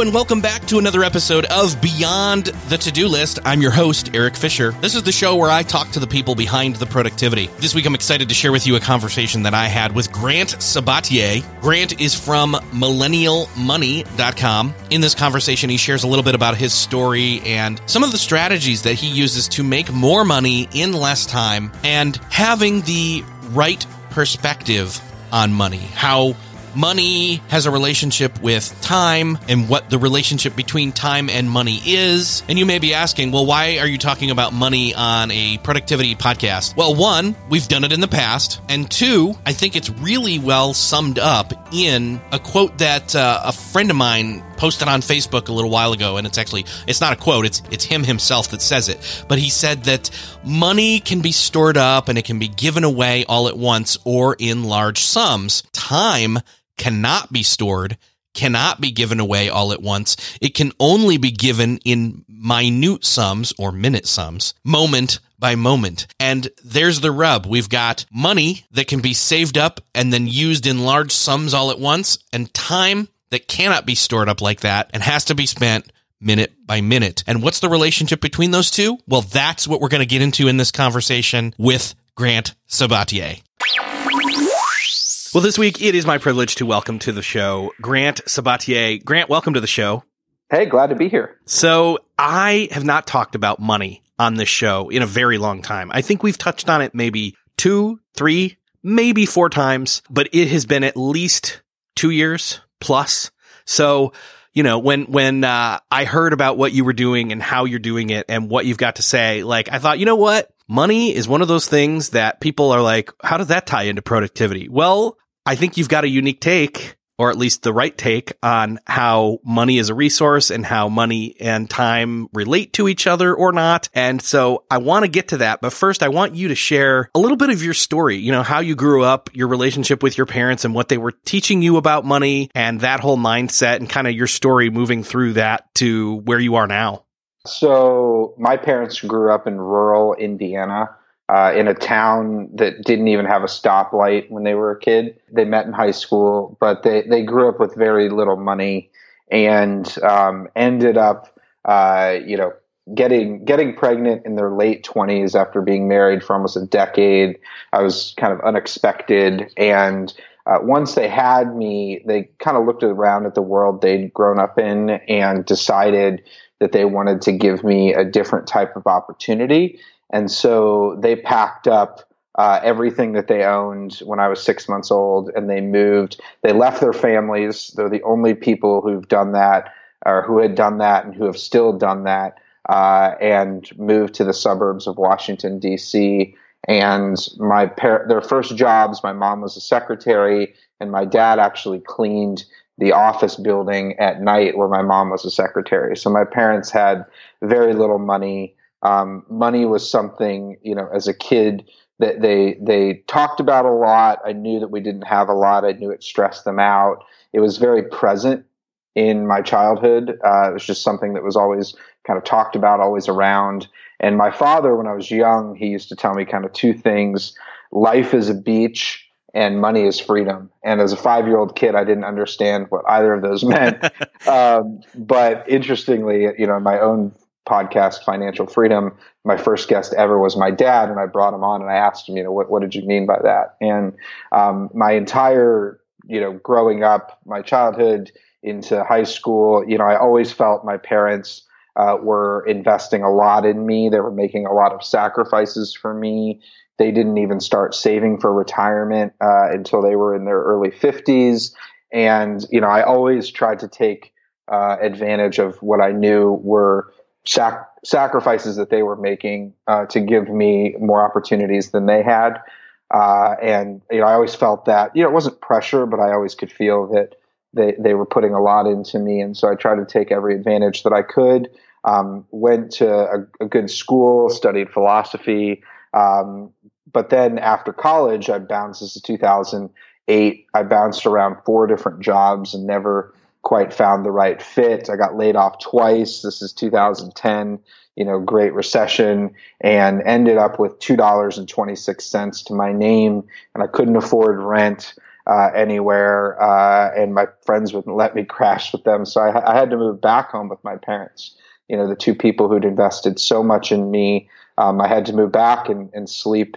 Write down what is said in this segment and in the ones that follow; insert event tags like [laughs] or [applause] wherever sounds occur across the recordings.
And welcome back to another episode of Beyond the To Do List. I'm your host, Erik Fisher. This is the show where I talk to the people behind the productivity. This week I'm excited to share with you a conversation that I had with Grant Sabatier. Grant is from millennialmoney.com. In this conversation, he shares a little bit about his story and some of the strategies that he uses to make more money in less time and having the right perspective on money. How money has a relationship with time and what the relationship between time and money is. And you may be asking, well, why are you talking about money on a productivity podcast? Well, one, we've done it in the past. And two, I think it's really well summed up in a quote that uh, a friend of mine posted on Facebook a little while ago and it's actually it's not a quote it's it's him himself that says it but he said that money can be stored up and it can be given away all at once or in large sums time cannot be stored, cannot be given away all at once. It can only be given in minute sums or minute sums, moment by moment. And there's the rub. We've got money that can be saved up and then used in large sums all at once, and time that cannot be stored up like that and has to be spent minute by minute. And what's the relationship between those two? Well, that's what we're going to get into in this conversation with Grant Sabatier. Well, this week it is my privilege to welcome to the show Grant Sabatier. Grant, welcome to the show. Hey, glad to be here. So, I have not talked about money on this show in a very long time. I think we've touched on it maybe two, three, maybe four times, but it has been at least two years plus. So, you know, when, when, uh, I heard about what you were doing and how you're doing it and what you've got to say, like, I thought, you know what? Money is one of those things that people are like, how does that tie into productivity? Well, I think you've got a unique take or at least the right take on how money is a resource and how money and time relate to each other or not. And so I want to get to that. But first, I want you to share a little bit of your story, you know, how you grew up, your relationship with your parents and what they were teaching you about money and that whole mindset and kind of your story moving through that to where you are now. So my parents grew up in rural Indiana. Uh, in a town that didn't even have a stoplight when they were a kid. They met in high school, but they, they grew up with very little money and um, ended up, uh, you know, getting getting pregnant in their late twenties after being married for almost a decade. I was kind of unexpected, and uh, once they had me, they kind of looked around at the world they'd grown up in and decided that they wanted to give me a different type of opportunity and so they packed up uh, everything that they owned when I was six months old and they moved. They left their families. They're the only people who've done that or who had done that and who have still done that uh, and moved to the suburbs of Washington, D.C. And my par- their first jobs, my mom was a secretary and my dad actually cleaned the office building at night where my mom was a secretary. So my parents had very little money um, money was something, you know, as a kid that they they talked about a lot. I knew that we didn't have a lot. I knew it stressed them out. It was very present in my childhood. Uh, it was just something that was always kind of talked about, always around. And my father, when I was young, he used to tell me kind of two things: life is a beach and money is freedom. And as a five year old kid, I didn't understand what either of those [laughs] meant. [laughs] um, but interestingly, you know, my own podcast, Financial Freedom, my first guest ever was my dad, and I brought him on and I asked him, you know, what, what did you mean by that? And um, my entire, you know, growing up, my childhood into high school, you know, I always felt my parents uh, were investing a lot in me. They were making a lot of sacrifices for me. They didn't even start saving for retirement uh, until they were in their early 50s. And, you know, I always tried to take uh, advantage of what I knew were sac- sacrifices that they were making uh, to give me more opportunities than they had. Uh, and, you know, I always felt that, you know, it wasn't pressure, but I always could feel that they, they were putting a lot into me. And so I tried to take every advantage that I could. Um, went to a, a, good school, studied philosophy. Um, but then after college, I bounced. This is 2008. I bounced around four different jobs and never quite found the right fit. I got laid off twice. This is 2010, you know, Great Recession, and ended up with $2.26 to my name, and I couldn't afford rent. Uh, anywhere, uh, and my friends wouldn't let me [laughs] crash with them, so I, I, had to move back home with my parents. You know, the two people who'd invested so much in me. Um, I had to move back and, and sleep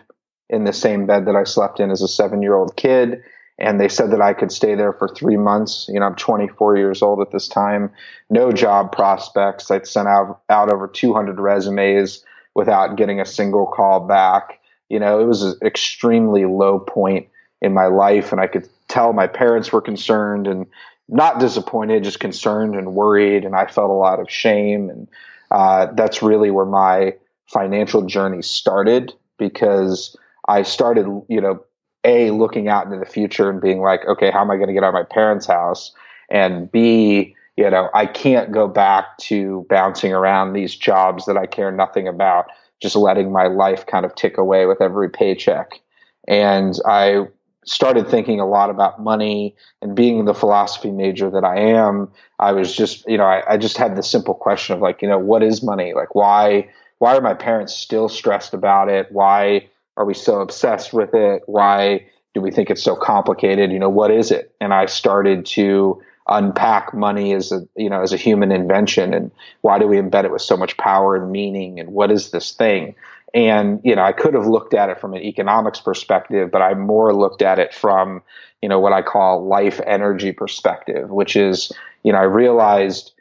in the same bed that I slept in as a seven-year-old kid and they said that I could stay there for three months. You know, I'm 24 years old at this time, no job prospects. I'd sent out, out over 200 resumes without getting a single call back. You know, it was an extremely low point in my life, and I could tell my parents were concerned and not disappointed, just concerned and worried. And I felt a lot of shame. And uh, that's really where my financial journey started because I started, you know, a looking out into the future and being like, okay, how am I going to get out of my parents' house? And B, you know, I can't go back to bouncing around these jobs that I care nothing about, just letting my life kind of tick away with every paycheck. And I started thinking a lot about money and being the philosophy major that I am. I was just, you know, I, I just had the simple question of like, you know, what is money? Like, why, why are my parents still stressed about it? Why are we so obsessed with it? Why do we think it's so complicated? You know, what is it? And I started to unpack money as a you know as a human invention and why do we embed it with so much power and meaning and what is this thing and you know i could have looked at it from an economics perspective but i more looked at it from you know what i call life energy perspective which is you know i realized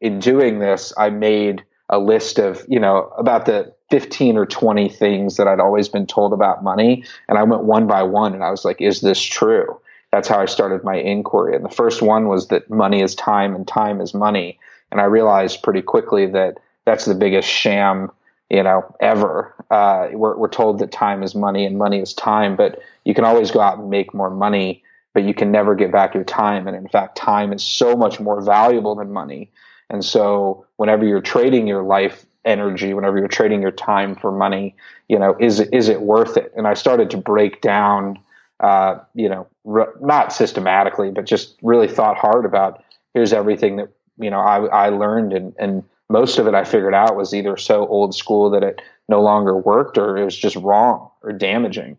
in doing this i made a list of you know about the 15 or 20 things that I'd always been told about money. And I went one by one and I was like, is this true? That's how I started my inquiry. And the first one was that money is time and time is money. And I realized pretty quickly that that's the biggest sham, you know, ever. Uh, we're, we're told that time is money and money is time, but you can always go out and make more money, but you can never get back your time. And in fact, time is so much more valuable than money. And so whenever you're trading your life energy whenever you're trading your time for money you know is is it worth it and i started to break down uh, you know r- not systematically but just really thought hard about here's everything that you know i, I learned and, and most of it i figured out was either so old school that it no longer worked or it was just wrong or damaging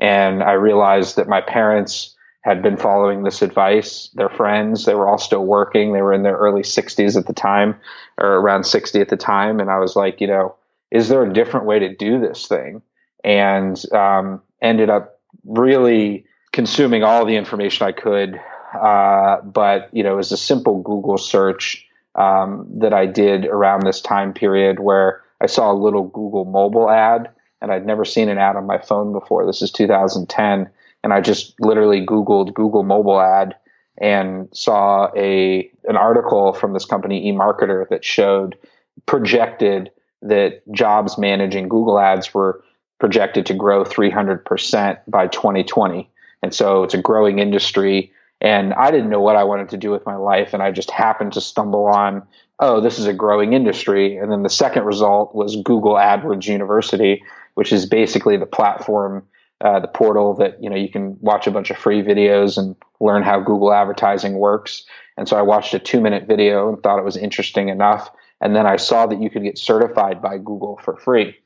and i realized that my parents had been following this advice. Their friends, they were all still working. They were in their early 60s at the time, or around 60 at the time. And I was like, you know, is there a different way to do this thing? And um, ended up really consuming all the information I could. Uh, but, you know, it was a simple Google search um, that I did around this time period where I saw a little Google mobile ad, and I'd never seen an ad on my phone before. This is 2010 and I just literally Googled Google mobile ad and saw a an article from this company eMarketer that showed projected that jobs managing Google ads were projected to grow 300% by 2020. And so it's a growing industry. And I didn't know what I wanted to do with my life. And I just happened to stumble on, oh, this is a growing industry. And then the second result was Google AdWords University, which is basically the platform uh, the portal that you know you can watch a bunch of free videos and learn how Google advertising works. And so I watched a two minute video and thought it was interesting enough. And then I saw that you could get certified by Google for free.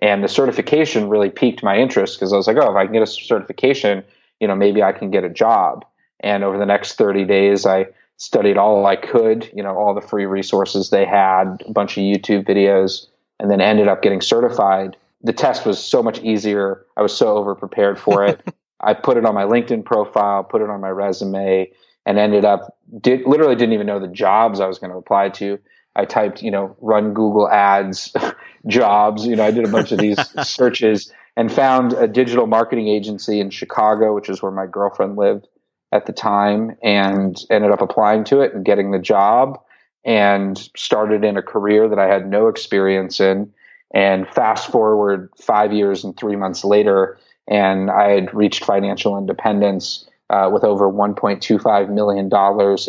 And the certification really piqued my interest because I was like, oh, if I can get a certification, you know, maybe I can get a job. And over the next 30 days, I studied all I could, you know, all the free resources they had, a bunch of YouTube videos, and then ended up getting certified the test was so much easier. I was so over prepared for it. [laughs] I put it on my LinkedIn profile, put it on my resume, and ended up did literally didn't even know the jobs I was going to apply to. I typed, you know, run Google ads [laughs] jobs. You know, I did a bunch of these [laughs] searches and found a digital marketing agency in Chicago, which is where my girlfriend lived at the time and ended up applying to it and getting the job and started in a career that I had no experience in. And fast forward five years and three months later, and I had reached financial independence uh, with over $1.25 million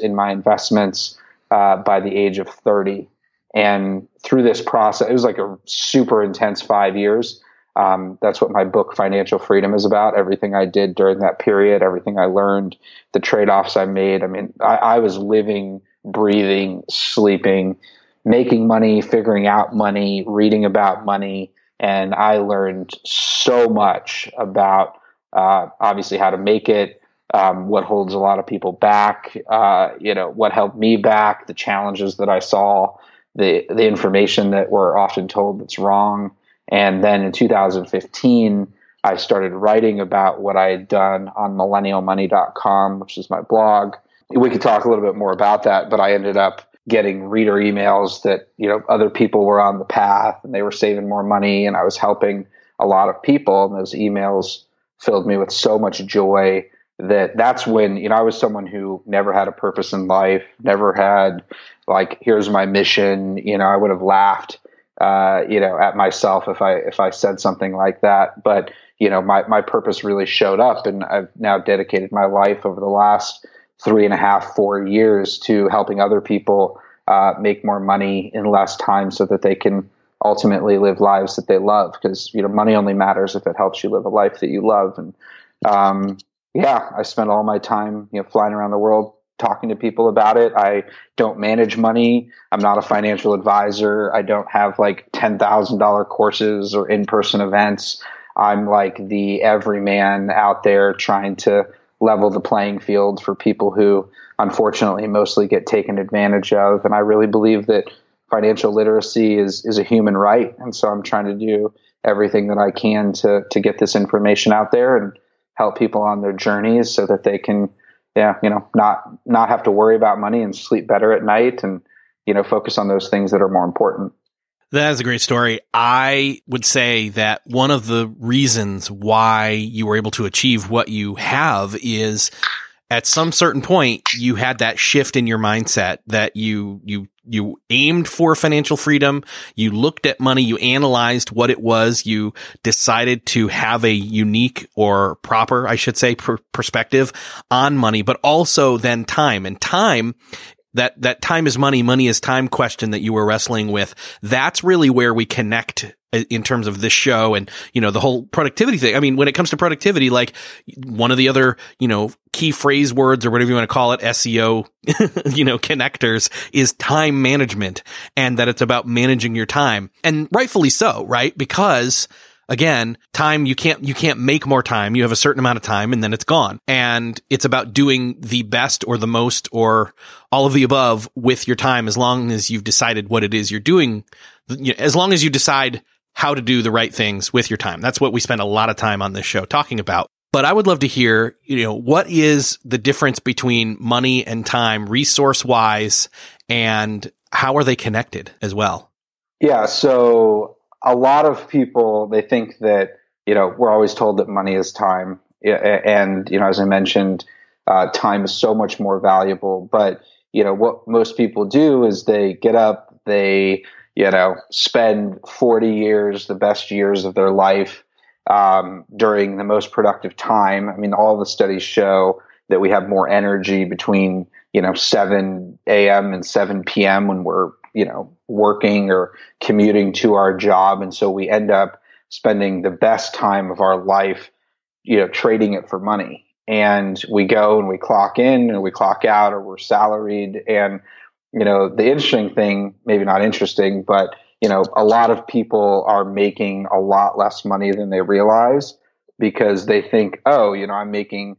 in my investments uh, by the age of 30. And through this process, it was like a super intense five years. Um, that's what my book Financial Freedom is about. Everything I did during that period, everything I learned, the trade offs I made. I mean, I, I was living, breathing, sleeping, making money, figuring out money, reading about money. And I learned so much about uh, obviously how to make it, um, what holds a lot of people back, uh, you know, what helped me back, the challenges that I saw, the the information that we're often told that's wrong. And then in 2015, I started writing about what I had done on millennialmoney.com, which is my blog. We could talk a little bit more about that, but I ended up getting reader emails that, you know, other people were on the path and they were saving more money and I was helping a lot of people and those emails filled me with so much joy that that's when you know I was someone who never had a purpose in life, never had like here's my mission. You know, I would have laughed, uh, you know, at myself if I if I said something like that. But you know, my my purpose really showed up, and I've now dedicated my life over the last three and a half, four years to helping other people uh, make more money in less time, so that they can ultimately live lives that they love. Because you know, money only matters if it helps you live a life that you love, and um, yeah, I spent all my time, you know, flying around the world talking to people about it. I don't manage money. I'm not a financial advisor. I don't have like $10,000 courses or in-person events. I'm like the everyman out there trying to level the playing field for people who unfortunately mostly get taken advantage of. And I really believe that financial literacy is, is a human right. And so I'm trying to do everything that I can to, to get this information out there and help people on their journeys so that they can yeah you know not not have to worry about money and sleep better at night and you know focus on those things that are more important that is a great story. I would say that one of the reasons why you were able to achieve what you have is at some certain point you had that shift in your mindset that you you you aimed for financial freedom. You looked at money. You analyzed what it was. You decided to have a unique or proper i should say per- perspective on money but also then time. And time that that time is money. Money is time question that you were wrestling with. That's really where we connect Uh, in terms of this show and, you know, the whole productivity thing. I mean, when it comes to productivity, like one of the other, you know, key phrase words or whatever you want to call it, SEO, [laughs] you know, connectors is time management and that it's about managing your time. And rightfully so, right? Because again, time, you can't, you can't make more time. You have a certain amount of time and then it's gone. And it's about doing the best or the most or all of the above with your time as long as you've decided what it is you're doing. As long as you decide how to do the right things with your time. That's what we spend a lot of time on this show talking about. But I would love to hear, you know, what is the difference between money and time resource wise and how are they connected as well? Yeah. So a lot of people, they think that, you know, we're always told that money is time. And, you know, as I mentioned, uh, time is so much more valuable. But, you know, what most people do is they get up, they, you know, spend 40 years, the best years of their life, um, during the most productive time. I mean, all the studies show that we have more energy between, you know, 7 a.m. and 7 p.m. when we're, you know, working or commuting to our job. And so we end up spending the best time of our life, you know, trading it for money. And we go and we clock in and we clock out or we're salaried and you know, the interesting thing, maybe not interesting, but you know, a lot of people are making a lot less money than they realize because they think, oh, you know, I'm making,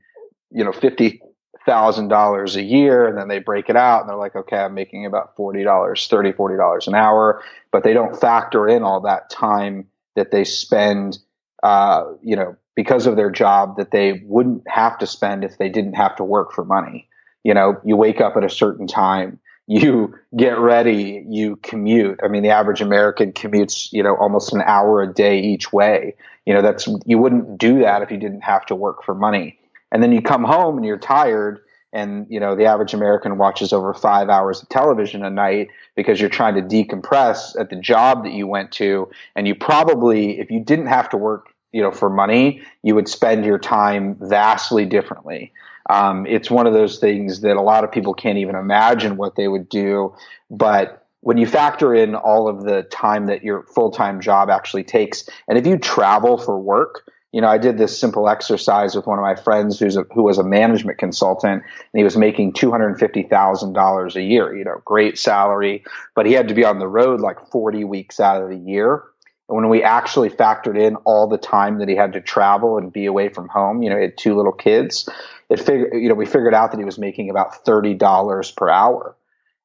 you know, fifty thousand dollars a year, and then they break it out and they're like, okay, I'm making about forty dollars, thirty, forty dollars an hour, but they don't factor in all that time that they spend, uh, you know, because of their job that they wouldn't have to spend if they didn't have to work for money. You know, you wake up at a certain time you get ready, you commute. I mean, the average American commutes, you know, almost an hour a day each way. You know, that's, you wouldn't do that if you didn't have to work for money. And then you come home and you're tired and you know the average american watches over five hours of television a night because you're trying to decompress at the job that you went to and you probably if you didn't have to work you know for money you would spend your time vastly differently um, it's one of those things that a lot of people can't even imagine what they would do. But when you factor in all of the time that your full-time job actually takes and if you travel for work you know i did this simple exercise with one of my friends who's a, who was a management consultant and he was making $250000 a year you know great salary but he had to be on the road like 40 weeks out of the year and when we actually factored in all the time that he had to travel and be away from home, you know, he had two little kids, it figured, you know, we figured out that he was making about $30 per hour.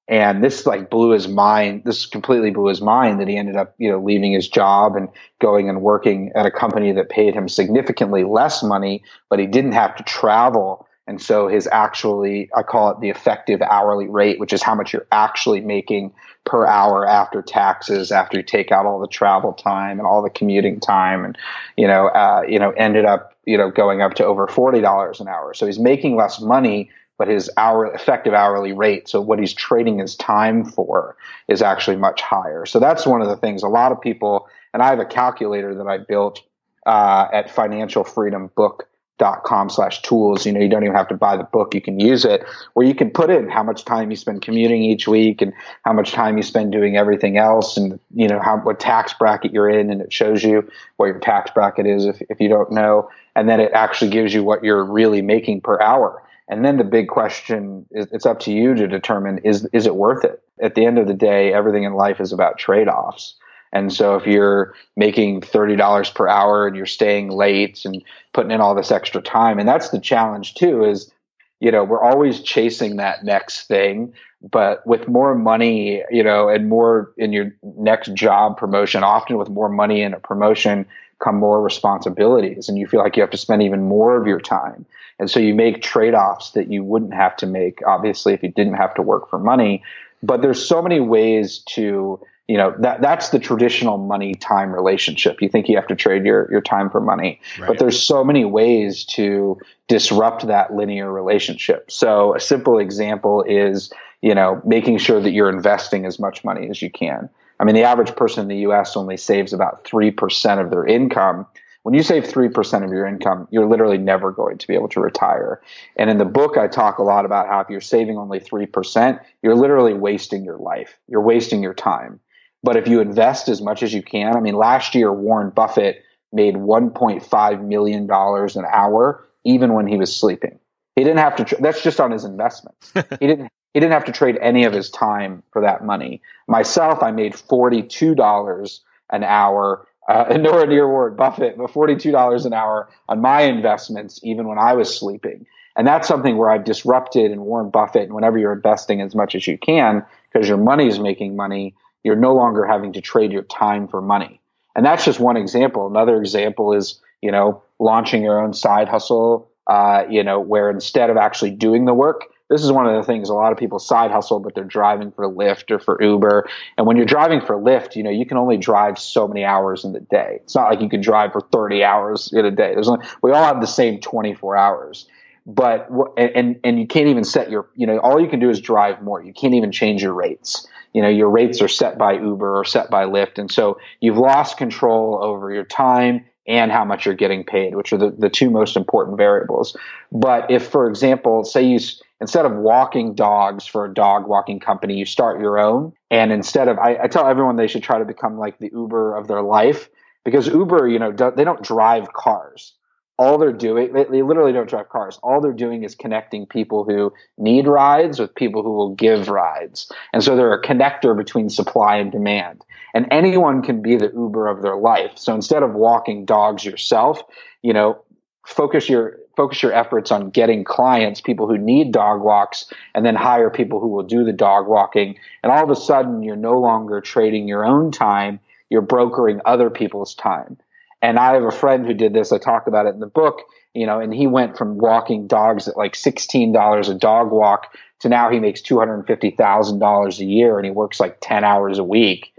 And this like blew his mind. This completely blew his mind that he ended up, you know, leaving his job and going and working at a company that paid him significantly less money, but he didn't have to travel and so his actually, I call it the effective hourly rate, which is how much you're actually making per hour after taxes, after you take out all the travel time and all the commuting time, and you know, uh, you know, ended up, you know, going up to over forty dollars an hour. So he's making less money, but his hour effective hourly rate, so what he's trading his time for, is actually much higher. So that's one of the things a lot of people, and I have a calculator that I built uh, at Financial Freedom Book dot com slash tools. You know you don't even have to buy the book. You can use it where you can put in how much time you spend commuting each week and how much time you spend doing everything else and you know how what tax bracket you're in and it shows you what your tax bracket is if, if you don't know. And then it actually gives you what you're really making per hour. And then the big question is it's up to you to determine is is it worth it? At the end of the day everything in life is about trade-offs and so if you're making $30 per hour and you're staying late and putting in all this extra time, and that's the challenge too, is, you know, we're always chasing that next thing, but with more money, you know, and more in your next job promotion, often with more money in a promotion come more responsibilities and you feel like you have to spend even more of your time. And so you make trade-offs that you wouldn't have to make, obviously, if you didn't have to work for money. But there's so many ways to you know that that's the traditional money time relationship you think you have to trade your your time for money right. but there's so many ways to disrupt that linear relationship so a simple example is you know making sure that you're investing as much money as you can i mean the average person in the US only saves about 3% of their income when you save 3% of your income, you're literally never going to be able to retire. And in the book, I talk a lot about how if you're saving only 3%, you're literally wasting your life. You're wasting your time. But if you invest as much as you can, I mean, last year, Warren Buffett made $1.5 million an hour, even when he was sleeping. He didn't have to, tra- that's just on his investments. [laughs] he didn't, he didn't have to trade any of his time for that money. Myself, I made $42 an hour, uh, [laughs] nowhere near Warren Buffett, but $42 an hour on my investments, even when I was sleeping. And that's something where I've disrupted and Warren Buffett, and whenever you're investing as much as you can, because your money is making money, you're no longer having to trade your time for money. And that's just one example. Another example is, you know, launching your own side hustle, uh, you know, where instead of actually doing the work, this is one of the things a lot of people side hustle, but they're driving for Lyft or for Uber. And when you're driving for Lyft, you know, you can only drive so many hours in the day. It's not like you can drive for 30 hours in a day. Only, we all have the same 24 hours but and and you can't even set your you know all you can do is drive more. You can't even change your rates. You know your rates are set by uber or set by lyft. And so you've lost control over your time and how much you're getting paid which are the, the two most important variables. But if for example say you instead of walking dogs for a dog walking company you start your own. And instead of I, I tell everyone they should try to become like the uber of their life because uber you know they don't drive cars all they're doing they, literally don't drive cars. All they're doing is connecting people who need rides with people who will give rides. And so they're a connector between supply and demand. And anyone can be the uber of their life. So instead of walking dogs yourself you know focus your focus your efforts on getting clients people who need dog walks and then hire people who will do the dog walking. And all of a sudden you're no longer trading your own time you're brokering other people's time and I have a friend who did this. I talk about it in the book, you know, and he went from walking dogs at like $16 a dog walk to now he makes $250,000 a year and he works like 10 hours a week.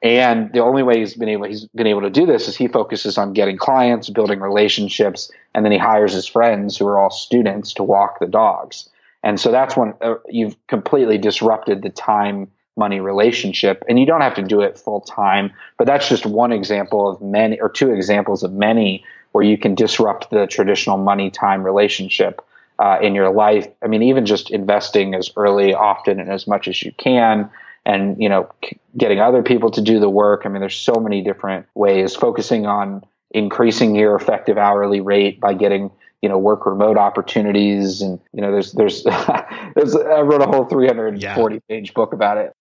And the only way he's been able he's been able to do this is he focuses on getting clients, building relationships, and then he hires his friends who are all students to walk the dogs. And so that's when uh, you've completely disrupted the time money relationship. And you don't have to do it full time, but that's just one example of many or two examples of many where you can disrupt the traditional money time relationship uh, in your life. I mean, even just investing as early, often, and as much as you can. And you know, getting other people to do the work. I mean, there's so many different ways. Focusing on increasing your effective hourly rate by getting you know work remote opportunities and you know there's there's [laughs] there's I wrote a whole 340 yeah. page book about it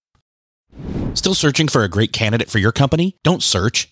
Still searching for a great candidate for your company? Don't search,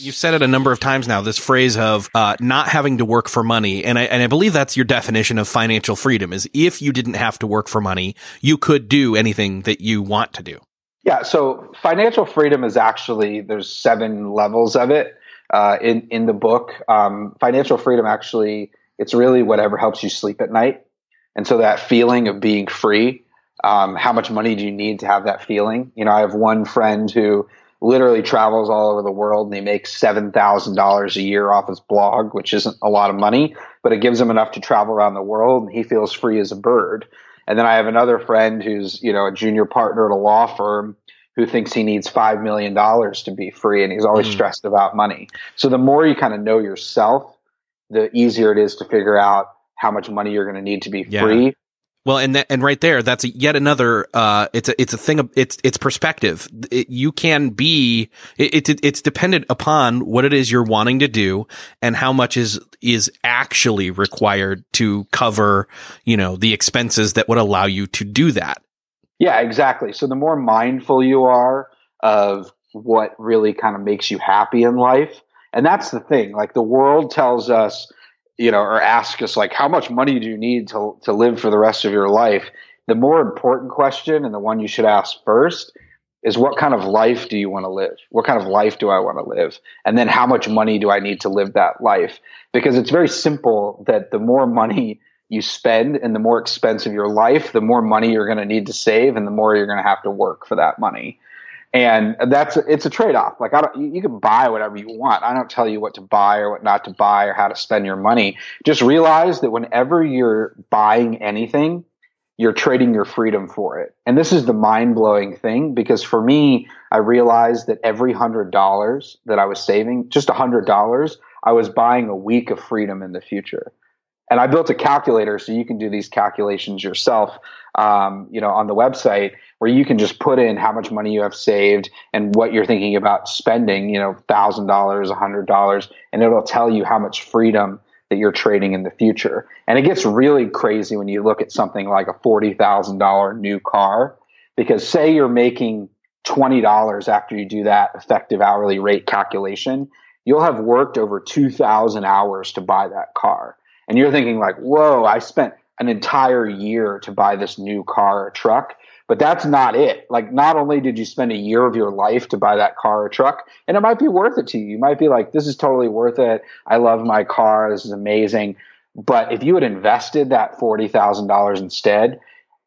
You've said it a number of times now. This phrase of uh, not having to work for money, and I and I believe that's your definition of financial freedom. Is if you didn't have to work for money, you could do anything that you want to do. Yeah. So financial freedom is actually there's seven levels of it uh, in in the book. Um, financial freedom actually it's really whatever helps you sleep at night, and so that feeling of being free. Um, how much money do you need to have that feeling? You know, I have one friend who literally travels all over the world and he makes $7,000 a year off his blog, which isn't a lot of money, but it gives him enough to travel around the world and he feels free as a bird. And then I have another friend who's, you know, a junior partner at a law firm who thinks he needs $5 million to be free and he's always mm. stressed about money. So the more you kind of know yourself, the easier it is to figure out how much money you're going to need to be yeah. free well, and that, and right there, that's a, yet another. Uh, it's a it's a thing of it's it's perspective. It, you can be it, it's it's dependent upon what it is you're wanting to do and how much is is actually required to cover you know the expenses that would allow you to do that. Yeah, exactly. So the more mindful you are of what really kind of makes you happy in life, and that's the thing. Like the world tells us you know, or ask us like, how much money do you need to to live for the rest of your life? The more important question and the one you should ask first is what kind of life do you want to live? What kind of life do I want to live? And then how much money do I need to live that life? Because it's very simple that the more money you spend and the more expensive your life, the more money you're going to need to save and the more you're going to have to work for that money. And that's it's a trade off. Like I don't, you, can buy whatever you want. I don't tell you what to buy or what not to buy or how to spend your money. Just realize that whenever you're buying anything, you're trading your freedom for it. And this is the mind blowing thing because for me, I realized that every hundred dollars that I was saving, just a hundred dollars, I was buying a week of freedom in the future. And I built a calculator so you can do these calculations yourself, um, you know, on the website where you can just put in how much money you have saved and what you're thinking about spending, you know, thousand dollars, a hundred dollars, and it'll tell you how much freedom that you're trading in the future. And it gets really crazy when you look at something like a $40,000 new car, because say you're making $20 after you do that effective hourly rate calculation, you'll have worked over 2,000 hours to buy that car. And you're thinking like, whoa, I spent an entire year to buy this new car or truck. But that's not it. Like, not only did you spend a year of your life to buy that car or truck, and it might be worth it to you. You might be like, this is totally worth it. I love my car. This is amazing. But if you had invested that $40,000 instead,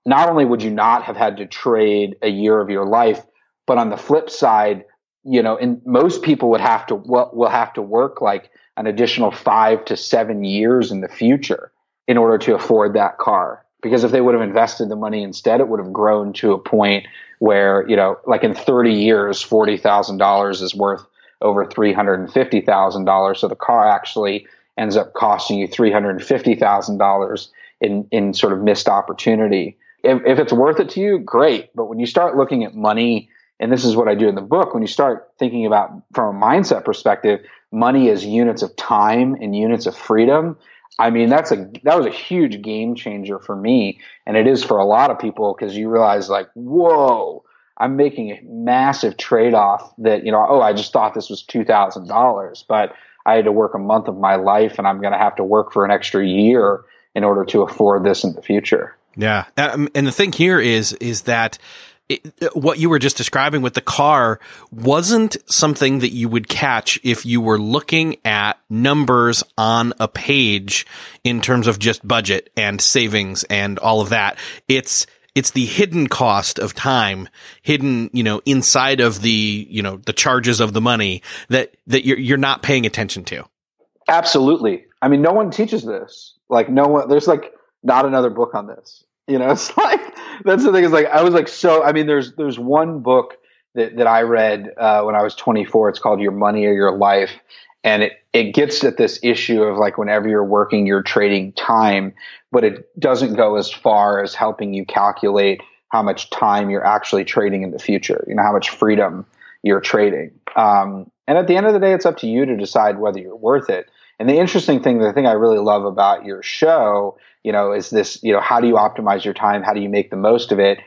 not only would you not have had to trade a year of your life, but on the flip side, you know, and most people would have to, will, have to work like an additional five to seven years in the future in order to afford that car because if they would have invested the money instead, it would have grown to a point where, you know, like in 30 years, $40,000 is worth over $350,000. So the car actually ends up costing you $350,000 in, in sort of missed opportunity. If, if it's worth it to you, great. But when you start looking at money, and this is what I do in the book, when you start thinking about from a mindset perspective, money as units of time and units of freedom, I mean, that's a that was a huge game changer for me, and it is for a lot of people because you realize like, whoa, I'm making a massive trade off. That you know, oh, I just thought this was two thousand dollars, but I had to work a month of my life, and I'm going to have to work for an extra year in order to afford this in the future. Yeah, um, and the thing here is is that it, uh, what you were just describing with the car wasn't something that you would catch if you were looking at numbers on a page in terms of just budget and savings and all of that. It's it's the hidden cost of time hidden, you know, inside of the, you know, the charges of the money that that you're you're not paying attention to. Absolutely. I mean, no one teaches this. Like no one there's like not another book on this. You know, [laughs] it's like that's the thing. Is like I was like so. I mean, there's there's one book that that I read uh, when I was 24. It's called Your Money or Your Life, and it it gets at this issue of like whenever you're working, you're trading time, but it doesn't go as far as helping you calculate how much time you're actually trading in the future. You know, how much freedom you're trading. Um, and at the end of the day, it's up to you to decide whether you're worth it. And the interesting thing, the thing I really love about your show you know, is this, you know, how do you optimize your time? How do you make the most of it?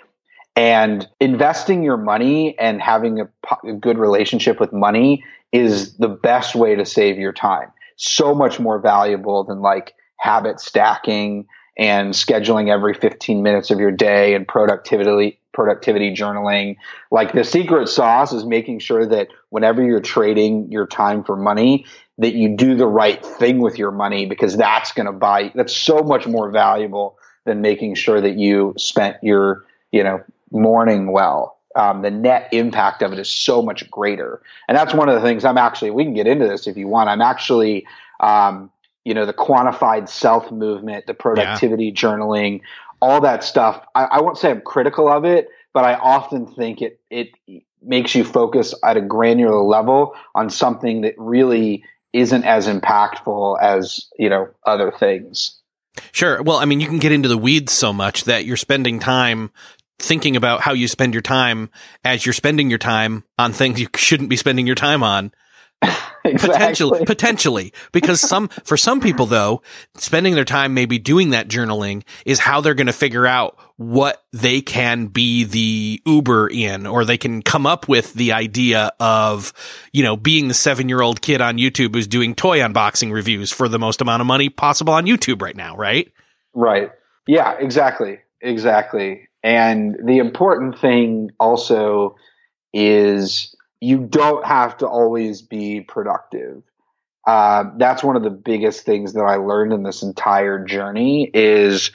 And investing your money and having a, a good relationship with money is the best way to save your time. So much more valuable than like habit stacking and scheduling every 15 minutes of your day and productivity productivity journaling. Like the secret sauce is making sure that whenever you're trading your time for money, that you do the right thing with your money because that's going to buy that's so much more valuable than making sure that you spent your you know morning well um, the net impact of it is so much greater and that's one of the things i'm actually we can get into this if you want i'm actually um, you know the quantified self movement the productivity yeah. journaling all that stuff I, I won't say i'm critical of it but i often think it it makes you focus at a granular level on something that really isn't as impactful as you know other things. Sure. Well, I mean, you can get into the weeds so much that you're spending time thinking about how you spend your time as you're spending your time on things you shouldn't be spending your time on [laughs] exactly. Potentially, potentially, because some, for some people though, spending their time maybe doing that journaling is how they're going to figure out what they can be the Uber in, or they can come up with the idea of, you know, being the seven year old kid on YouTube who's doing toy unboxing reviews for the most amount of money possible on YouTube right now, right? Right. Yeah, exactly. Exactly. And the important thing also is you don't have to always be productive. Uh, that's one of the biggest things that I learned in this entire journey is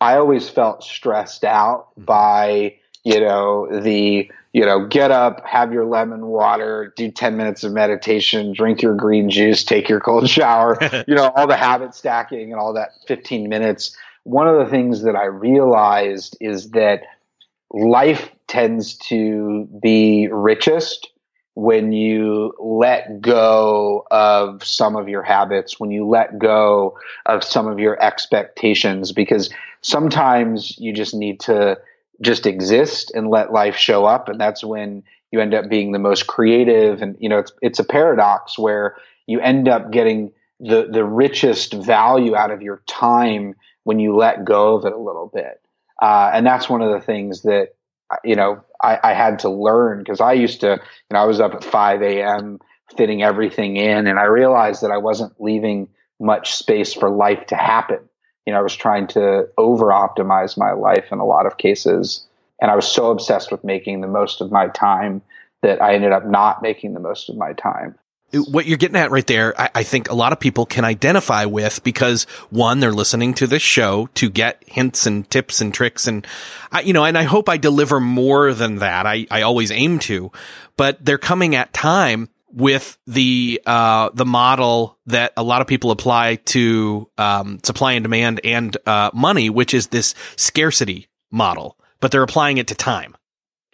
I always felt stressed out by, you know, the, you know, get up, have your lemon water, do 10 minutes of meditation, drink your green juice, take your cold [laughs] shower, you know, all the [laughs] habit stacking and all that 15 minutes. One of the things that I realized is that life tends to be richest when you let go of some of your habits, when you let go of some of your expectations, because sometimes you just need to just exist and let life show up. And that's when you end up being the most creative. And, you know, it's, it's a paradox where you end up getting the, the richest value out of your time when you let go of it a little bit. Uh, and that's one of the things that you know, I, I had to learn because I used to, you know, I was up at 5 a.m. fitting everything in, and I realized that I wasn't leaving much space for life to happen. You know, I was trying to over optimize my life in a lot of cases. And I was so obsessed with making the most of my time that I ended up not making the most of my time what you're getting at right there, I, I, think a lot of people can identify with because one, they're listening to this show to get hints and tips and tricks. And I, you know, and I hope I deliver more than that. I, I always aim to, but they're coming at time with the, uh, the model that a lot of people apply to, um, supply and demand and, uh, money, which is this scarcity model, but they're applying it to time.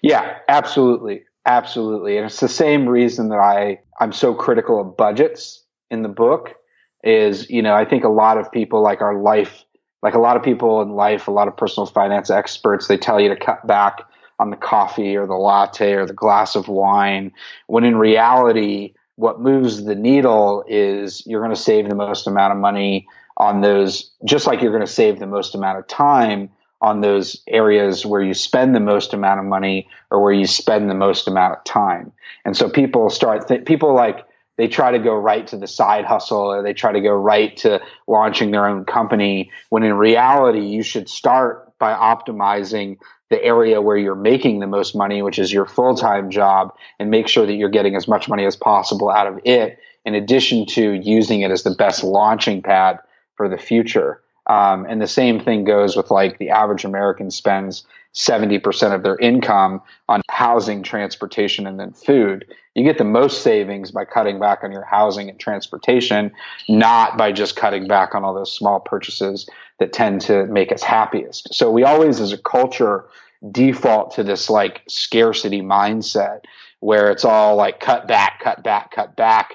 Yeah, absolutely. Absolutely. And it's the same reason that I, I'm so critical of budgets in the book is, you know, I think a lot of people like our life, like a lot of people in life, a lot of personal finance experts, they tell you to cut back on the coffee or the latte or the glass of wine, when in reality, what moves the needle is you're going to save the most amount of money on those, just like you're going to save the most amount of time on those areas where you spend the most amount of money or where you spend the most amount of time. And so people start, th- people like, they try to go right to the side hustle or they try to go right to launching their own company when in reality you should start by optimizing the area where you're making the most money which is your full-time job and make sure that you're getting as much money as possible out of it in addition to using it as the best launching pad for the future um, and the same thing goes with like the average American spends 70% of their income on housing, transportation, and then food. You get the most savings by cutting back on your housing and transportation, not by just cutting back on all those small purchases that tend to make us happiest. So we always, as a culture, default to this like scarcity mindset where it's all like cut back, cut back, cut back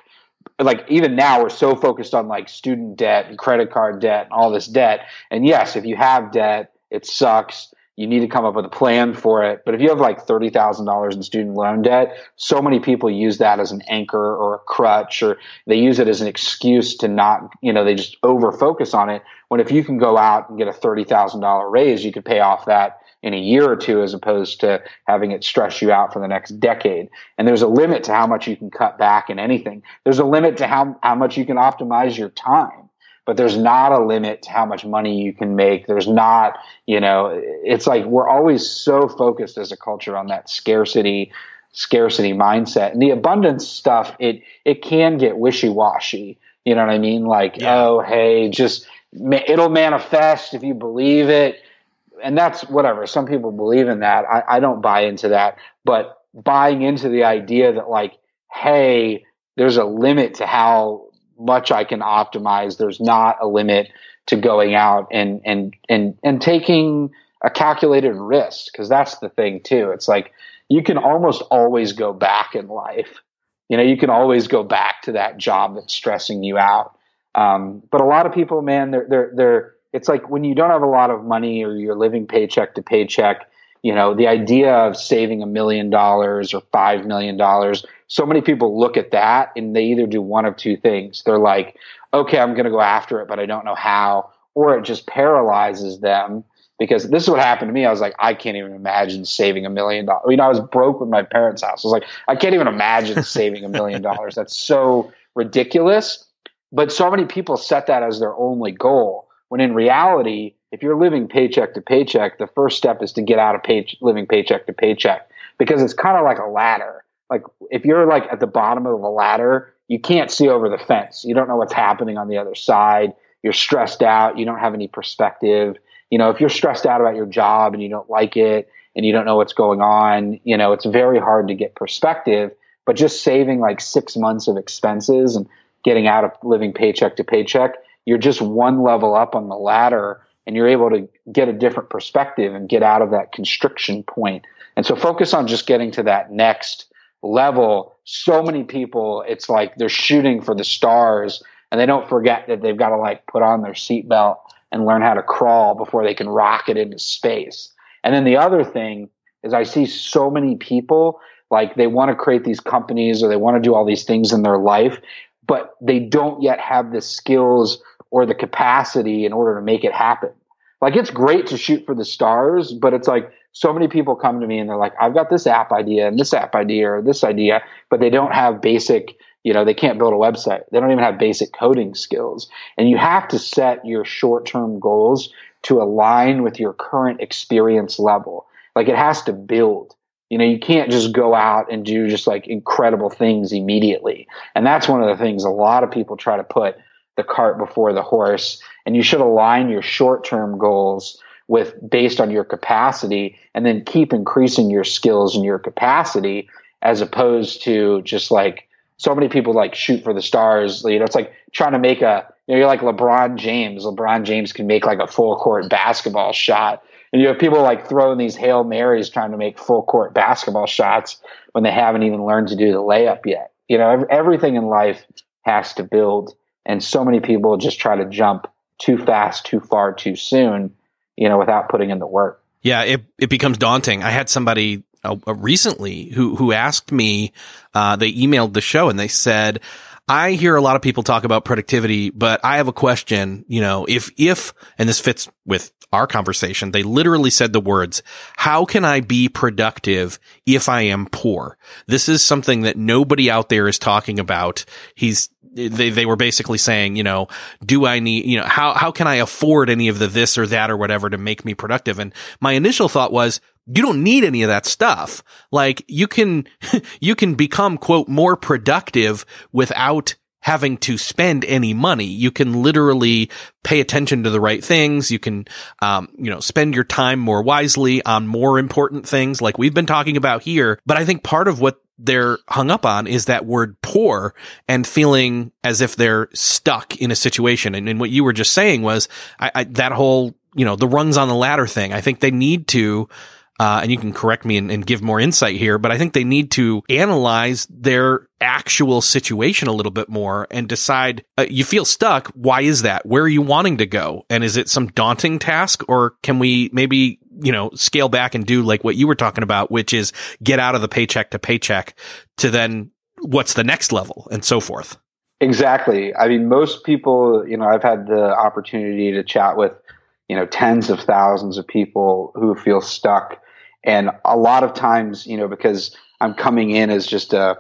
like even now we're so focused on like student debt and credit card debt and all this debt. And yes, if you have debt, it sucks. You need to come up with a plan for it. But if you have like $30,000 in student loan debt, so many people use that as an anchor or a crutch, or they use it as an excuse to not, you know, they just over focus on it. When if you can go out and get a $30,000 raise, you could pay off that in a year or two as opposed to having it stress you out for the next decade. And there's a limit to how much you can cut back in anything. There's a limit to how, how much you can optimize your time, but there's not a limit to how much money you can make. There's not, you know, it's like we're always so focused as a culture on that scarcity scarcity mindset and the abundance stuff it it can get wishy-washy you know what i mean like yeah. oh hey just it'll manifest if you believe it and that's whatever. Some people believe in that. I, I don't buy into that. But buying into the idea that like, hey, there's a limit to how much I can optimize. There's not a limit to going out and and and and taking a calculated risk because that's the thing too. It's like you can almost always go back in life. You know, you can always go back to that job that's stressing you out. Um, but a lot of people, man, they're they're they're it's like when you don't have a lot of money or you're living paycheck to paycheck, you know, the idea of saving a million dollars or five million dollars, so many people look at that and they either do one of two things. They're like, okay, I'm going to go after it, but I don't know how, or it just paralyzes them because this is what happened to me. I was like, I can't even imagine saving a million dollars. You know, I was broke with my parents' house. I was like, I can't even imagine [laughs] saving a million dollars. That's so ridiculous. But so many people set that as their only goal. When in reality, if you're living paycheck to paycheck, the first step is to get out of pay- living paycheck to paycheck. because it's kind of like a ladder. Like if you're like at the bottom of a ladder, you can't see over the fence. You don't know what's happening on the other side. You're stressed out. You don't have any perspective. You know, if you're stressed out about your job and you don't like it and you don't know what's going on, you know, it's very hard to get perspective. But just saving like six months of expenses and getting out of living paycheck to paycheck, you're just one level up on the ladder and you're able to get a different perspective and get out of that constriction point. And so focus on just getting to that next level. So many people, it's like they're shooting for the stars and they don't forget that they've got to like put on their seatbelt and learn how to crawl before they can rocket into space. And then the other thing is I see so many people like they want to create these companies or they want to do all these things in their life, but they don't yet have the skills or the capacity in order to make it happen. Like it's great to shoot for the stars, but it's like so many people come to me and they're like, I've got this app idea and this app idea or this idea, but they don't have basic, you know, they can't build a website. They don't even have basic coding skills. And you have to set your short term goals to align with your current experience level. Like it has to build. You know, you can't just go out and do just like incredible things immediately. And that's one of the things a lot of people try to put the cart before the horse. And you should align your short term goals with based on your capacity and then keep increasing your skills and your capacity as opposed to just like so many people like shoot for the stars. You know, it's like trying to make a, you know, you're like LeBron James. LeBron James can make like a full court basketball shot and you have people like throwing these Hail Marys trying to make full court basketball shots when they haven't even learned to do the layup yet. You know, everything in life has to build. And so many people just try to jump too fast, too far, too soon, you know, without putting in the work. Yeah, it, it becomes daunting. I had somebody uh, recently who, who asked me, uh, they emailed the show and they said, I hear a lot of people talk about productivity, but I have a question. You know, if, if, and this fits with our conversation, they literally said the words, how can I be productive if I am poor? This is something that nobody out there is talking about. He's, they, they were basically saying, you know, do I need, you know, how, how can I afford any of the this or that or whatever to make me productive? And my initial thought was, you don't need any of that stuff. Like you can, [laughs] you can become quote more productive without having to spend any money. You can literally pay attention to the right things. You can, um, you know, spend your time more wisely on more important things like we've been talking about here. But I think part of what they're hung up on is that word poor and feeling as if they're stuck in a situation. And, and what you were just saying was I, I, that whole, you know, the rungs on the ladder thing. I think they need to, uh, and you can correct me and, and, give more insight here, but I think they need to analyze their actual situation a little bit more and decide uh, you feel stuck. Why is that? Where are you wanting to go? And is it some daunting task or can we maybe, you know, scale back and do like what you were talking about, which is get out of the paycheck to paycheck to then what's the next level and so forth? Exactly. I mean, most people, you know, I've had the opportunity to chat with, you know, tens of thousands of people who feel stuck and a lot of times, you know, because I'm coming in as just a,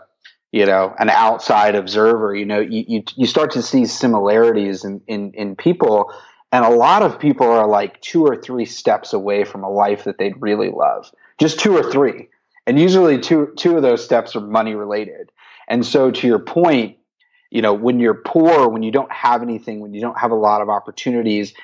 you know, an outside observer, you know, you, you, you start to see similarities in, in, in people. And a lot of people are like two or three steps away from a life that they'd really love. Just two or three. And usually two, two of those steps are money related. And so to your point, you know, when you're poor, when you don't have anything, when you don't have a lot of opportunities,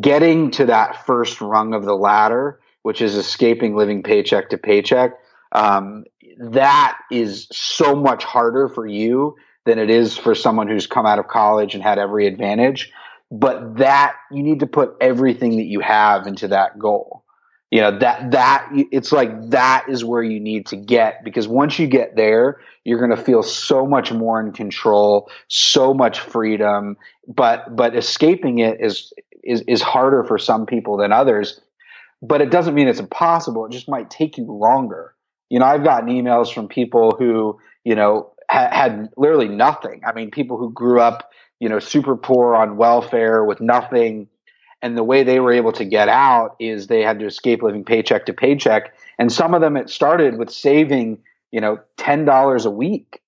getting to that first rung of the ladder which is escaping living paycheck to paycheck, um, that is so much harder for you than it is for someone who's come out of college and had every advantage. But that you need to put everything that you have into that goal. You know, that, that, it's like that is where you need to get because once you get there, you're going to feel so much more in control, so much freedom. But, but escaping it is, is, is harder for some people than others but it doesn't mean it's impossible. It just might take you longer. You know, I've gotten emails from people who, you know, ha- had literally nothing. I mean, people who grew up, you know, super poor on welfare with nothing. And the way they were able to get out is they had to escape living paycheck to paycheck. And some of them, it started with saving, you know, $10 a week.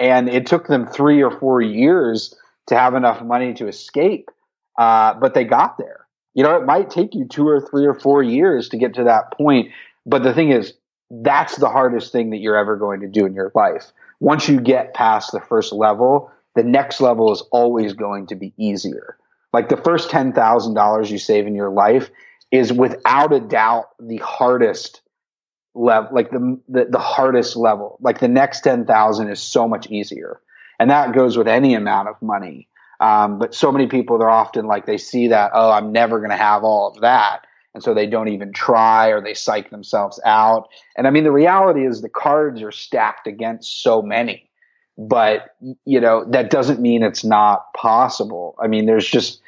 And it took them three or four years to have enough money to escape. Uh, but they got there you know, it might take you two or three or four years to get to that point. But the thing is, that's the hardest thing that you're ever going to do in your life. Once you get past the first level, the next level is always going to be easier. Like the first $10,000 you save in your life is without a doubt the hardest level, like the, the, the hardest level. Like the next 10,000 is so much easier. And that goes with any amount of money. Um, but so many people, they're often like, they see that, oh, I'm never going to have all of that. And so they don't even try or they psych themselves out. And I mean, the reality is the cards are stacked against so many, but you know, that doesn't mean it's not possible. I mean, there's just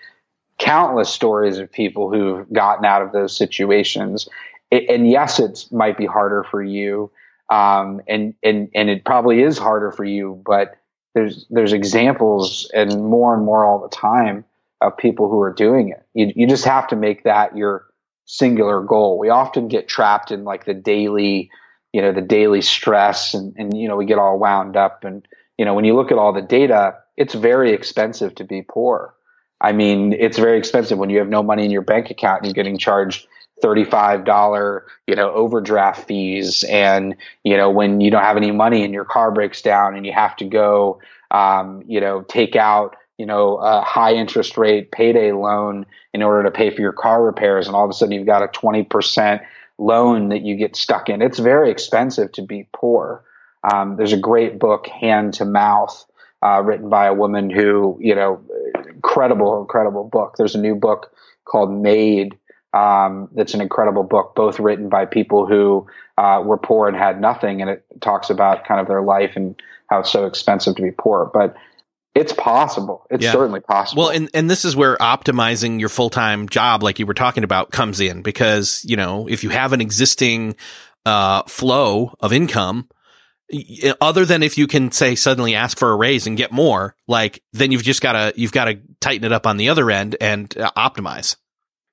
countless stories of people who've gotten out of those situations. and yes, it might be harder for you. Um, and, and, and it probably is harder for you, but there's there's examples and more and more all the time of people who are doing it. You you just have to make that your singular goal. We often get trapped in like the daily, you know, the daily stress and and you know, we get all wound up and you know, when you look at all the data, it's very expensive to be poor. I mean, it's very expensive when you have no money in your bank account and you're getting charged $35 you know overdraft fees. And you know when you don't have any money and your car breaks down and you have to go um, you know take out you know a high interest rate payday loan in order to pay for your car repairs and all of a sudden you've got a 20% loan that you get stuck in. It's very expensive to be poor um, there's a great book hand to mouth uh, written by a woman who you know incredible incredible book there's a new book called Maid um, that's an incredible book, both written by people who uh, were poor and had nothing, and it talks about kind of their life and how it's so expensive to be poor. But it's possible. It's yeah. certainly possible. Well, and, and this is where optimizing your full time job, like you were talking about, comes in because, you know, if you have an existing uh, flow of income, other than if you can say suddenly ask for a raise and get more, like then you've just got to you've got to tighten it up on the other end and uh, optimize.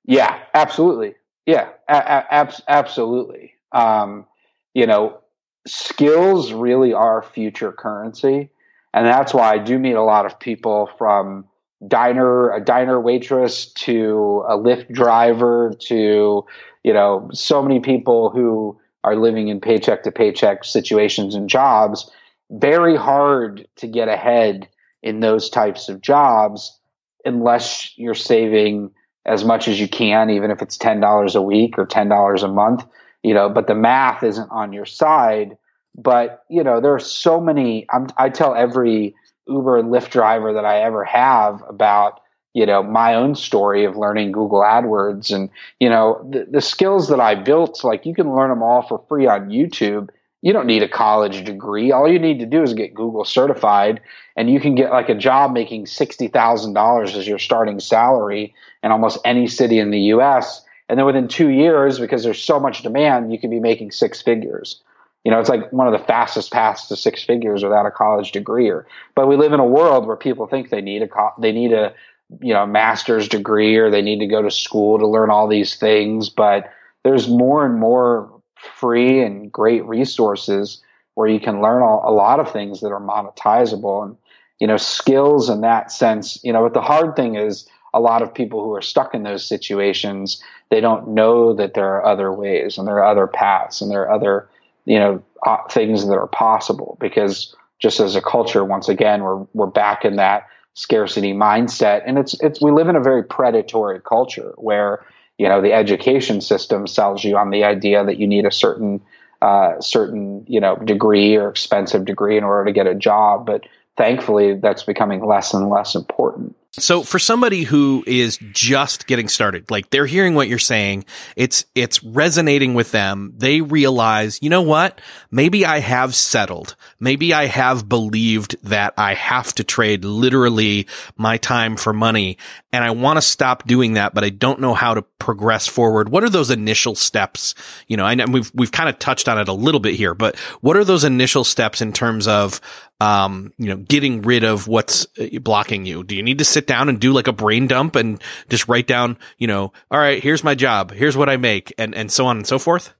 Yeah, absolutely. Yeah, a- a- absolutely. Um, you know, skills really are future currency, and that's why I do meet a lot of people from diner a diner waitress to a Lyft driver to you know so many people who are living in paycheck to paycheck situations and jobs very hard to get ahead in those types of jobs unless you're saving as much as you can, even if it's $10 a week or $10 a month, you know, but the math isn't on your side. But, you know, there are so many, I'm, I tell every Uber and Lyft driver that I ever have about, you know, my own story of learning Google AdWords and, you know, the, the skills that I built, like you can learn them all for free on YouTube you don't need a college degree. All you need to do is get Google certified, and you can get like a job making sixty thousand dollars as your starting salary in almost any city in the U.S. And then within two years, because there's so much demand, you can be making six figures. You know, it's like one of the fastest paths to six figures without a college degree. Or, but we live in a world where people think they need a co- they need a you know master's degree or they need to go to school to learn all these things. But there's more and more free and great resources where you can learn a lot of things that are monetizable and you know skills in that sense you know but the hard thing is a lot of people who are stuck in those situations they don't know that there are other ways and there are other paths and there are other you know uh, things that are possible because just as a culture once again we're we're back in that scarcity mindset. And it's it's we live in a very predatory culture where you know the education system sells you on the idea that you need a certain uh, certain you know degree or expensive degree in order to get a job. But thankfully that's becoming less and less important so for somebody who is just getting started, like they're hearing what you're saying, it's, it's resonating with them. They realize, you know what? Maybe I have settled. Maybe I have believed that I have to trade literally my time for money and I want to stop doing that, but I don't know how to progress forward. What are those initial steps? You know, I know we've, we've kind of touched on it a little bit here, but what are those initial steps in terms of, um, you know, getting rid of what's uh, blocking you? Do you need to sit down and do like a brain dump and just write down, you know, all right, here's my job, here's what I make, and and so on and so forth?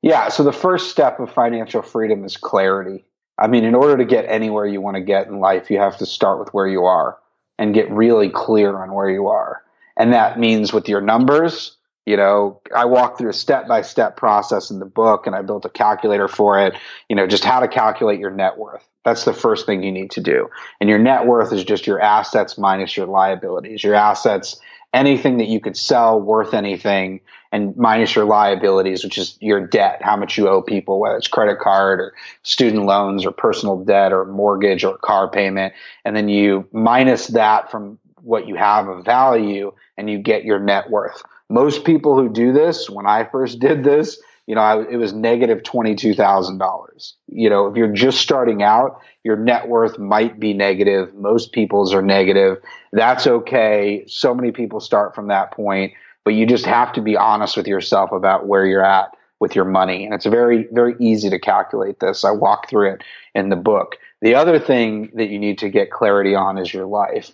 Yeah. So the first step of financial freedom is clarity. I mean, in order to get anywhere you want to get in life, you have to start with where you are and get really clear on where you are. And that means with your numbers, You know, I walk through a step by step process in the book and I built a calculator for it, you know, just how to calculate your net worth. That's the first thing you need to do. And your net worth is just your assets minus your liabilities. Your assets, anything that you could sell worth anything, and minus your liabilities, which is your debt, how much you owe people, whether it's credit card or student loans or personal debt or mortgage or car payment. And then you minus that from what you have of value and you get your net worth. Most people who do this, when I first did this, you know, I, it was negative $22,000. You know, if you're just starting out, your net worth might be negative. Most people's are negative. That's okay. So many people start from that point, but you just have to be honest with yourself about where you're at with your money. And it's very, very easy to calculate this. I walk through it in the book. The other thing that you need to get clarity on is your life.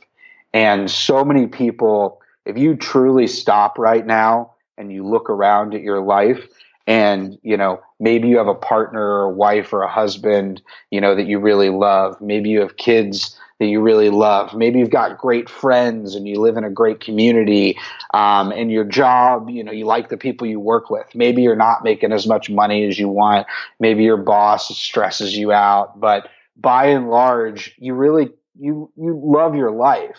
And so many people, if you truly stop right now and you look around at your life, and you know maybe you have a partner or a wife or a husband you know that you really love maybe you have kids that you really love. Maybe you've got great friends and you live in a great community um, and your job you know you like the people you work with. Maybe you're not making as much money as you want. Maybe your boss stresses you out but by and large you really you you love your life.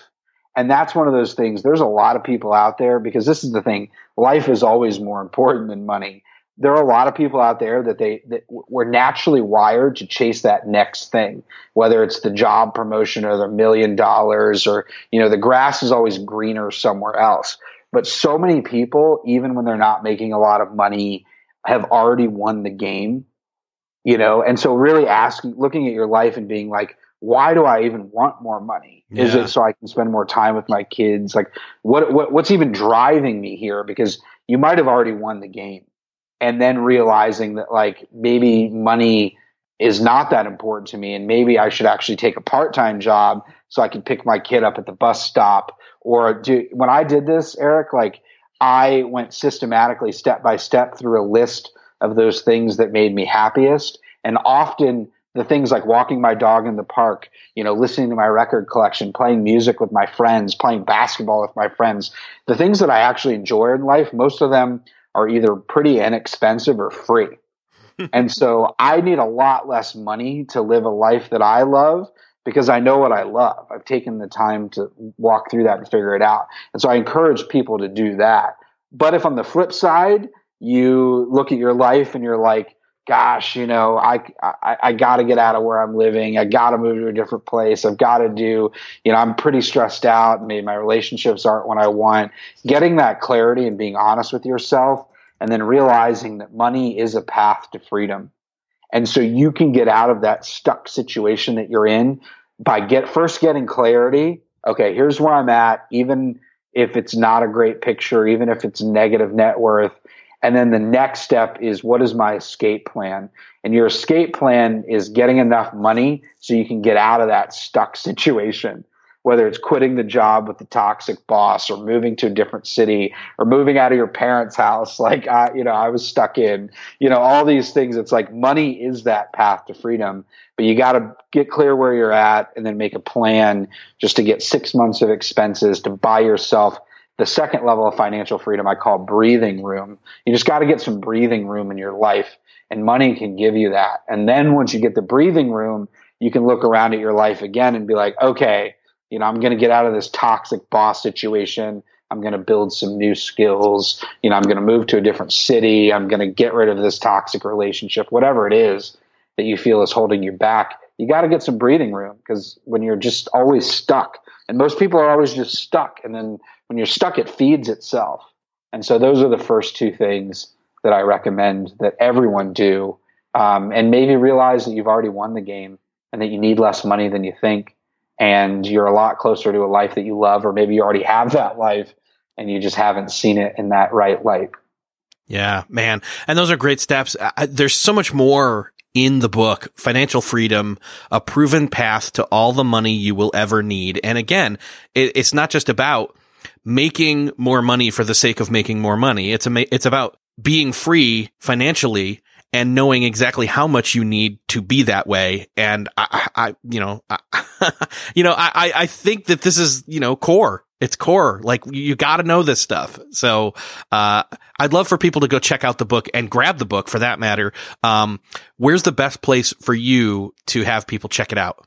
And that's one of those things. There's a lot of people out there because this is the thing. Life is always more important than money there are a lot of people out there that they that were naturally wired to chase that next thing, whether it's the job promotion or the million dollars or you know the grass is always greener somewhere else. But so many people, even when they're not making a lot of money, have already won the game. You know, and so really asking, looking at your life and being like, why do I even want more money? Yeah. Is it so I can spend more time with my kids? Like, what, what what's even driving me here? Because you might have already won the game and then realizing that like maybe money is not that important to me and maybe I should actually take a part-time job so I can pick my kid up at the bus stop or do when I did this Erik like I went systematically step by step through a list of those things that made me happiest and often the things like walking my dog in the park, you know, listening to my record collection, playing music with my friends, playing basketball with my friends, the things that I actually enjoy in life, most of them are either pretty inexpensive or free. [laughs] and so I need a lot less money to live a life that I love because I know what I love. I've taken the time to walk through that and figure it out. And so I encourage people to do that. But if on the flip side, you look at your life and you're like, gosh, you know, I, I, I got to get out of where I'm living. I got to move to a different place. I've got to do, you know, I'm pretty stressed out. Maybe my relationships aren't what I want. Getting that clarity and being honest with yourself and then realizing that money is a path to freedom. And so you can get out of that stuck situation that you're in by get first getting clarity. Okay, here's where I'm at, even if it's not a great picture, even if it's negative net worth, and then the next step is what is my escape plan? And your escape plan is getting enough money so you can get out of that stuck [laughs] situation. Whether it's quitting the job with the toxic boss or moving to a different city or moving out of your parents' house, [laughs] like I, you know, I was stuck in, you know, all these things. It's like money is that path to freedom, but you got to get clear where you're at and then make a plan just to get six months of expenses to buy yourself the second level of financial freedom I call breathing room. You just got to get some breathing room in your life and money can give you that. And then once you get the breathing room, you can look around at your life again and be like, okay, you know, I'm going to get out of this toxic boss situation. I'm going to build some new skills. You know, I'm going to move to a different city. I'm going to get rid of this toxic relationship, whatever it is that you feel is holding you back. You got to get some breathing room because when you're just always stuck, and most people are always just stuck, and then when you're stuck, it feeds itself. And so those are the first two things that I recommend that everyone do. Um, and maybe realize that you've already won the game and that you need less money than you think. And you're a lot closer to a life that you love, or maybe you already have that life and you just haven't seen it in that right light. Yeah, man. And those are great steps. Uh, there's so much more in the book, Financial Freedom, a proven path to all the money you will ever need. And again, it, it's not just about making more money for the sake of making more money. It's a, it's about being free financially and knowing exactly how much you need to be that way. And I, I you know, I, [laughs] you know, I, I think that this is, you know, core It's core. Like you got to know this stuff. So, uh, I'd love for people to go check out the book and grab the book for that matter. Um, where's the best place for you to have people check it out?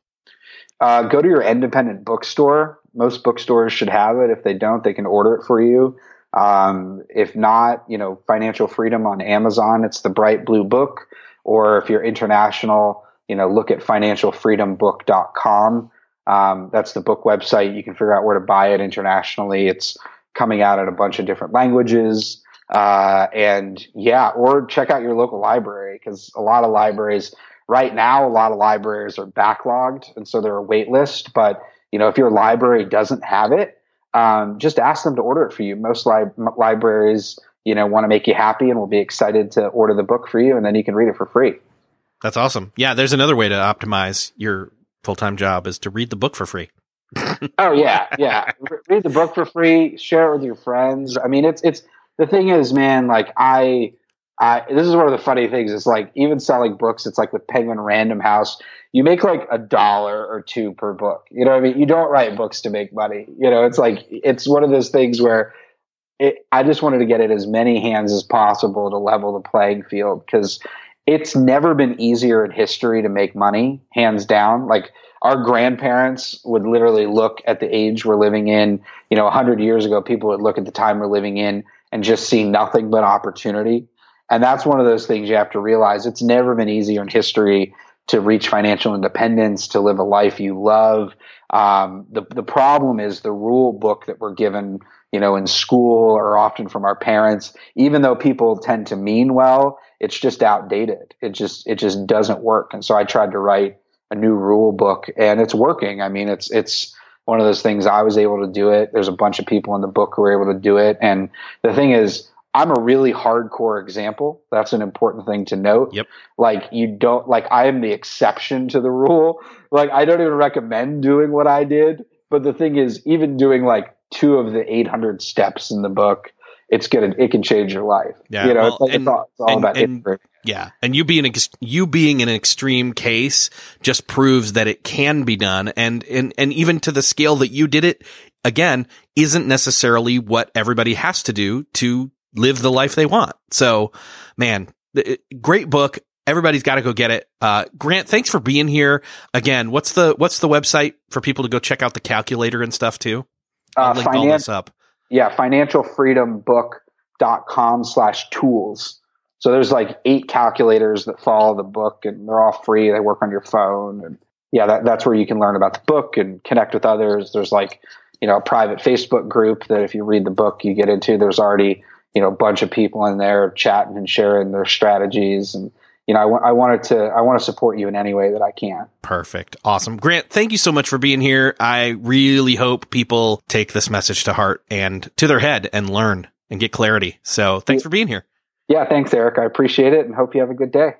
Uh, go to your independent bookstore. Most bookstores should have it. If they don't, they can order it for you. Um, if not, you know, Financial Freedom on Amazon, it's the bright blue book. Or if you're international, you know, look at financialfreedombook.com. Um, that's the book website. You can figure out where to buy it internationally. It's coming out in a bunch of different languages. Uh, and yeah, or check out your local library because a lot of libraries right now, a lot of libraries are backlogged. And so they're a wait list. But, you know, if your library doesn't have it, um, just ask them to order it for you. Most li- libraries, you know, want to make you happy and will be excited to order the book for you. And then you can read it for free. That's awesome. Yeah. There's another way to optimize your full time job is to read the book for free. [laughs] oh yeah, yeah. Read the book for free. Share it with your friends. I mean, it's it's the thing is, man. Like I, I this is one of the funny things. It's like even selling books. It's like with Penguin Random House. You make like a dollar or two per book. You know what I mean? You don't write books to make money. You know, it's like it's one of those things where it, I just wanted to get it as many hands as possible to level the playing field because it's never been easier in history to make money, hands down. Like our grandparents would literally look at the age we're living in. You know, 100 years ago, people would look at the time we're living in and just see nothing but opportunity. And that's one of those things you have to realize. It's never been easier in history to reach financial independence, to live a life you love. Um, the the problem is the rule book that we're given, you know, in school or often from our parents. Even though people tend to mean well, it's just outdated. It just it just doesn't work. And so I tried to write a new rule book, and it's working. I mean, it's it's one of those things. I was able to do it. There's a bunch of people in the book who were able to do it. And the thing is, I'm a really hardcore example. That's an important thing to note. Yep. Like you don't like I am the exception to the rule. Like I don't even recommend doing what I did. But the thing is, even doing like two of the 800 steps in the book it's gonna it can change your life. Yeah, you know, well, it's, like, and, it's all, it's all and, about and, Yeah, and you being you being an extreme case just proves that it can be done, and and and even to the scale that you did it, again, isn't necessarily what everybody has to do to live the life they want. So, man, great book. Everybody's got to go get it. Uh, Grant, thanks for being here again. What's the what's the website for people to go check out the calculator and stuff too? I'll uh, finance, all this up yeah, financialfreedombook.com slash tools. So there's like eight calculators that follow the book and they're all free. They work on your phone. And yeah, that, that's where you can learn about the book and connect with others. There's like, you know, a private Facebook group that if you read the book, you get into. There's already, you know, a bunch of people in there chatting and sharing their strategies. And you know, I, w- I wanted to, I want to support you in any way that I can. Perfect. Awesome. Grant, thank you so much for being here. I really hope people take this message to heart and to their head and learn and get clarity. So thanks for being here. Yeah. Thanks, Erik. I appreciate it and hope you have a good day.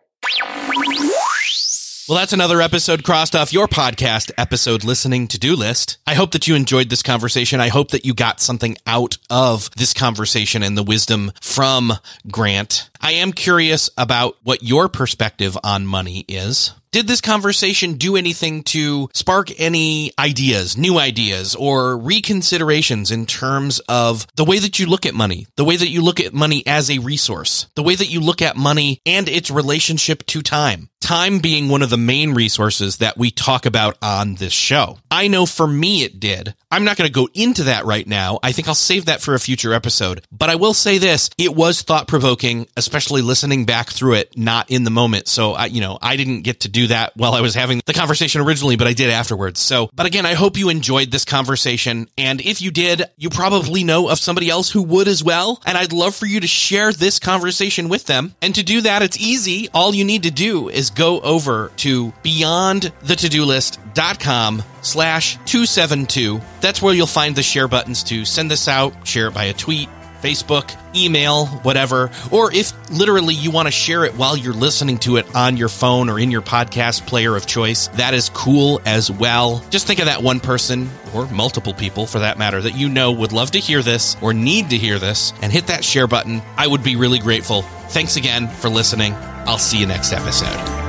Well, that's another episode crossed off your podcast episode listening to do list. I hope that you enjoyed this conversation. I hope that you got something out of this conversation and the wisdom from Grant. I am curious about what your perspective on money is. Did this conversation do anything to spark any ideas, new ideas, or reconsiderations in terms of the way that you look at money, the way that you look at money as a resource, the way that you look at money and its relationship to time? Time being one of the main resources that we talk about on this show. I know for me it did. I'm not going to go into that right now. I think I'll save that for a future episode. But I will say this, it was thought provoking, especially listening back through it, not in the moment. So I, you know, I didn't get to do that while I was having the conversation originally, but I did afterwards. So, but again, I hope you enjoyed this conversation. And if you did, you probably know of somebody else who would as well. And I'd love for you to share this conversation with them. And to do that, it's easy. All you need to do is go over to beyondthetodolist.com slash 272. That's where you'll find the share buttons to send this out, share it by a tweet, Facebook, email, whatever. Or if literally you want to share it while you're listening to it on your phone or in your podcast player of choice, that is cool as well. Just think of that one person or multiple people for that matter that you know would love to hear this or need to hear this and hit that share button. I would be really grateful. Thanks again for listening. I'll see you next episode.